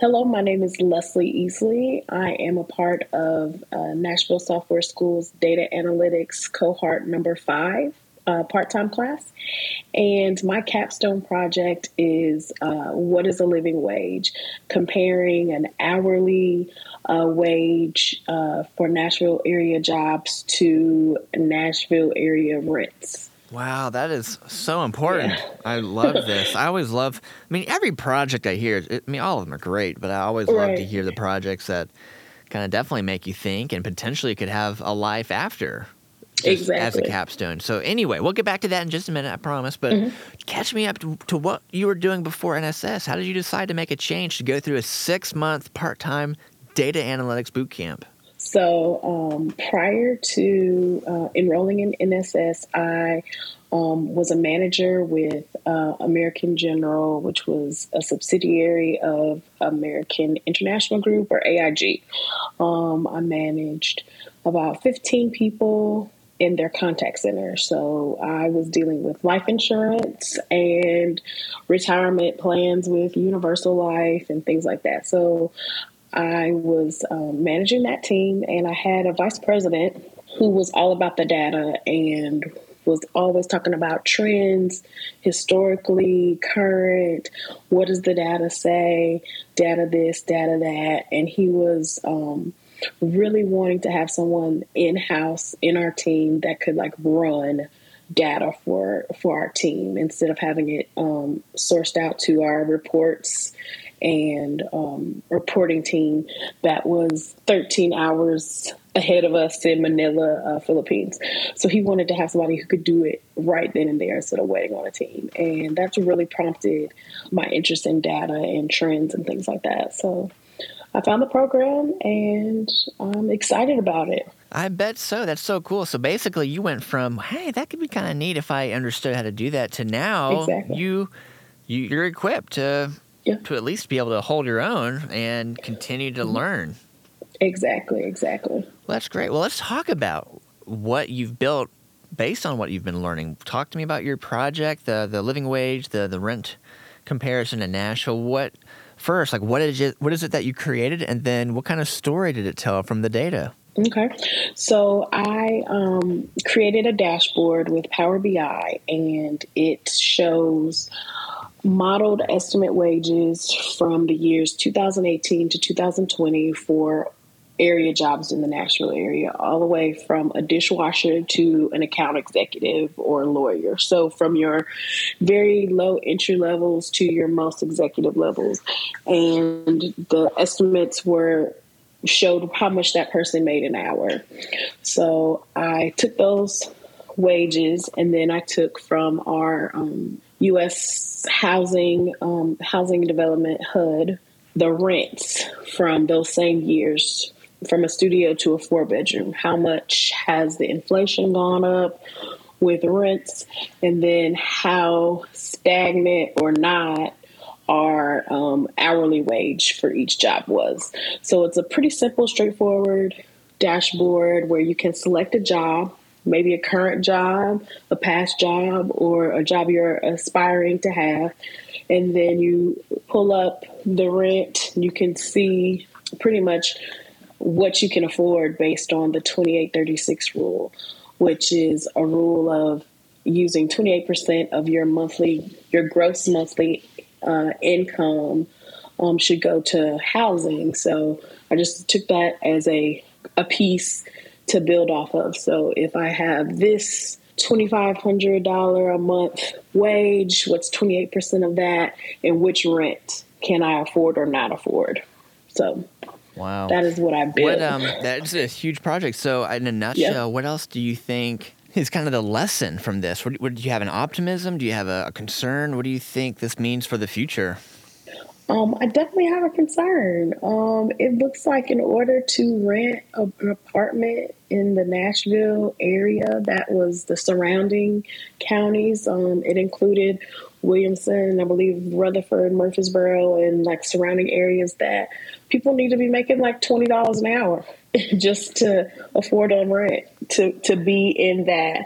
Hello, my name is Lesley Easley. I am a part of uh, Nashville Software School's Data Analytics Cohort Number Five uh, part time class. And my capstone project is uh, What is a Living Wage? Comparing an hourly uh, wage uh, for Nashville area jobs to Nashville area rents. Wow, that is so important. Yeah. I love this. I always love. I mean, every project I hear. I mean, all of them are great, but I always right. love to hear the projects that kind of definitely make you think and potentially could have a life after. Exactly. As a capstone. So anyway, we'll get back to that in just a minute, I promise. But mm-hmm. catch me up to, to what you were doing before NSS. How did you decide to make a change to go through a six month part time data analytics boot camp? So um, prior to uh, enrolling in NSS, I um, was a manager with uh, American General, which was a subsidiary of American International Group or AIG. Um, I managed about 15 people in their contact center. So I was dealing with life insurance and retirement plans with Universal Life and things like that. So I was um, managing that team, and I had a vice president who was all about the data and was always talking about trends, historically, current, what does the data say, data this, data that. And he was um, really wanting to have someone in house in our team that could like run data for for our team instead of having it um, sourced out to our reports and um, reporting team that was 13 hours ahead of us in Manila, uh, Philippines. So he wanted to have somebody who could do it right then and there instead of waiting on a team. And that's really prompted my interest in data and trends and things like that. So I found the program and I'm excited about it. I bet so. That's so cool. So basically, you went from "Hey, that could be kind of neat if I understood how to do that" to now exactly. you, you you're equipped to yeah. to at least be able to hold your own and continue to mm-hmm. learn. Exactly, exactly. Well, that's great. Well, let's talk about what you've built based on what you've been learning. Talk to me about your project, the the living wage, the the rent comparison in Nashville. What first, like what is it what is it that you created and then what kind of story did it tell from the data? Okay. So I um, created a dashboard with Power BI and it shows modeled estimate wages from the years 2018 to 2020 for area jobs in the Nashville area, all the way from a dishwasher to an account executive or lawyer. So, from your very low entry levels to your most executive levels. And the estimates were showed how much that person made an hour. So, I took those wages and then I took from our um, U.S. housing, um, housing development HUD, the rents from those same years from a studio to a four bedroom. How much has the inflation gone up with rents? And then how stagnant or not our um, hourly wage for each job was. So it's a pretty simple, straightforward dashboard where you can select a job maybe a current job, a past job, or a job you're aspiring to have. And then you pull up the rent, you can see pretty much what you can afford based on the 2836 rule, which is a rule of using 28% of your monthly, your gross monthly uh, income um, should go to housing. So I just took that as a a piece to build off of. So if I have this $2,500 a month wage, what's 28% of that, and which rent can I afford or not afford? So Wow, that is what I built. What, um, that's a huge project. So, in a nutshell, yeah. what else do you think is kind of the lesson from this? What, what, do you have an optimism? Do you have a, a concern? What do you think this means for the future? Um, I definitely have a concern. Um, it looks like in order to rent a, an apartment in the Nashville area, that was the surrounding counties. Um, it included Williamson, I believe Rutherford, Murfreesboro, and like surrounding areas that people need to be making like twenty dollars an hour just to afford on rent to to be in that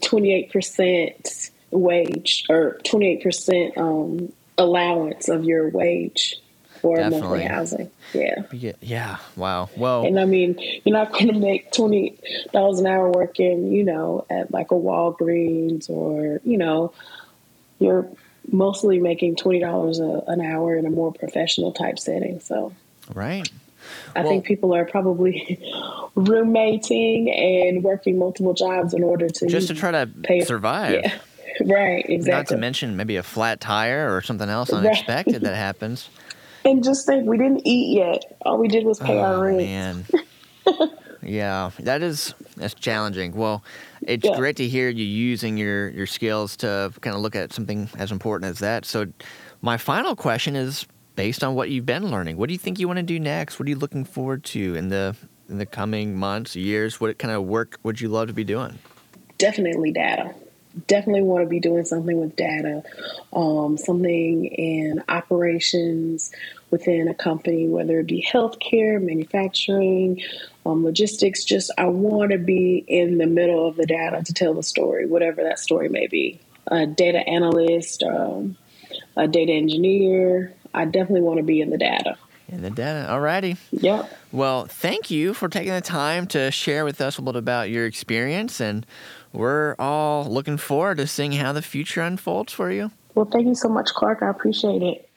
twenty eight percent wage or twenty eight percent um, allowance of your wage. for definitely. monthly housing. Yeah. yeah. Yeah. Wow. Well, and I mean, you're not going to make twenty dollars an hour working, you know, at like a Walgreens or you know, you're mostly making twenty dollars an hour in a more professional type setting. So. Right. I well, think people are probably roommating and working multiple jobs in order to just to try to pay survive. Yeah. Right, exactly. Not to mention maybe a flat tire or something else unexpected right. that happens. And just think, we didn't eat yet. All we did was pay oh, our rent. Man. yeah, that is that's challenging. Well, it's yeah. great to hear you using your your skills to kind of look at something as important as that. So, my final question is based on what you've been learning. What do you think you want to do next? What are you looking forward to in the in the coming months, years? What kind of work would you love to be doing? Definitely data definitely want to be doing something with data, um, something in operations within a company, whether it be healthcare, manufacturing, um, logistics. Just I want to be in the middle of the data to tell the story, whatever that story may be. A data analyst, um, a data engineer. I definitely want to be in the data. In the data. Alrighty. Yep. Well, thank you for taking the time to share with us a little about your experience and we're all looking forward to seeing how the future unfolds for you. Well, thank you so much, Clark. I appreciate it.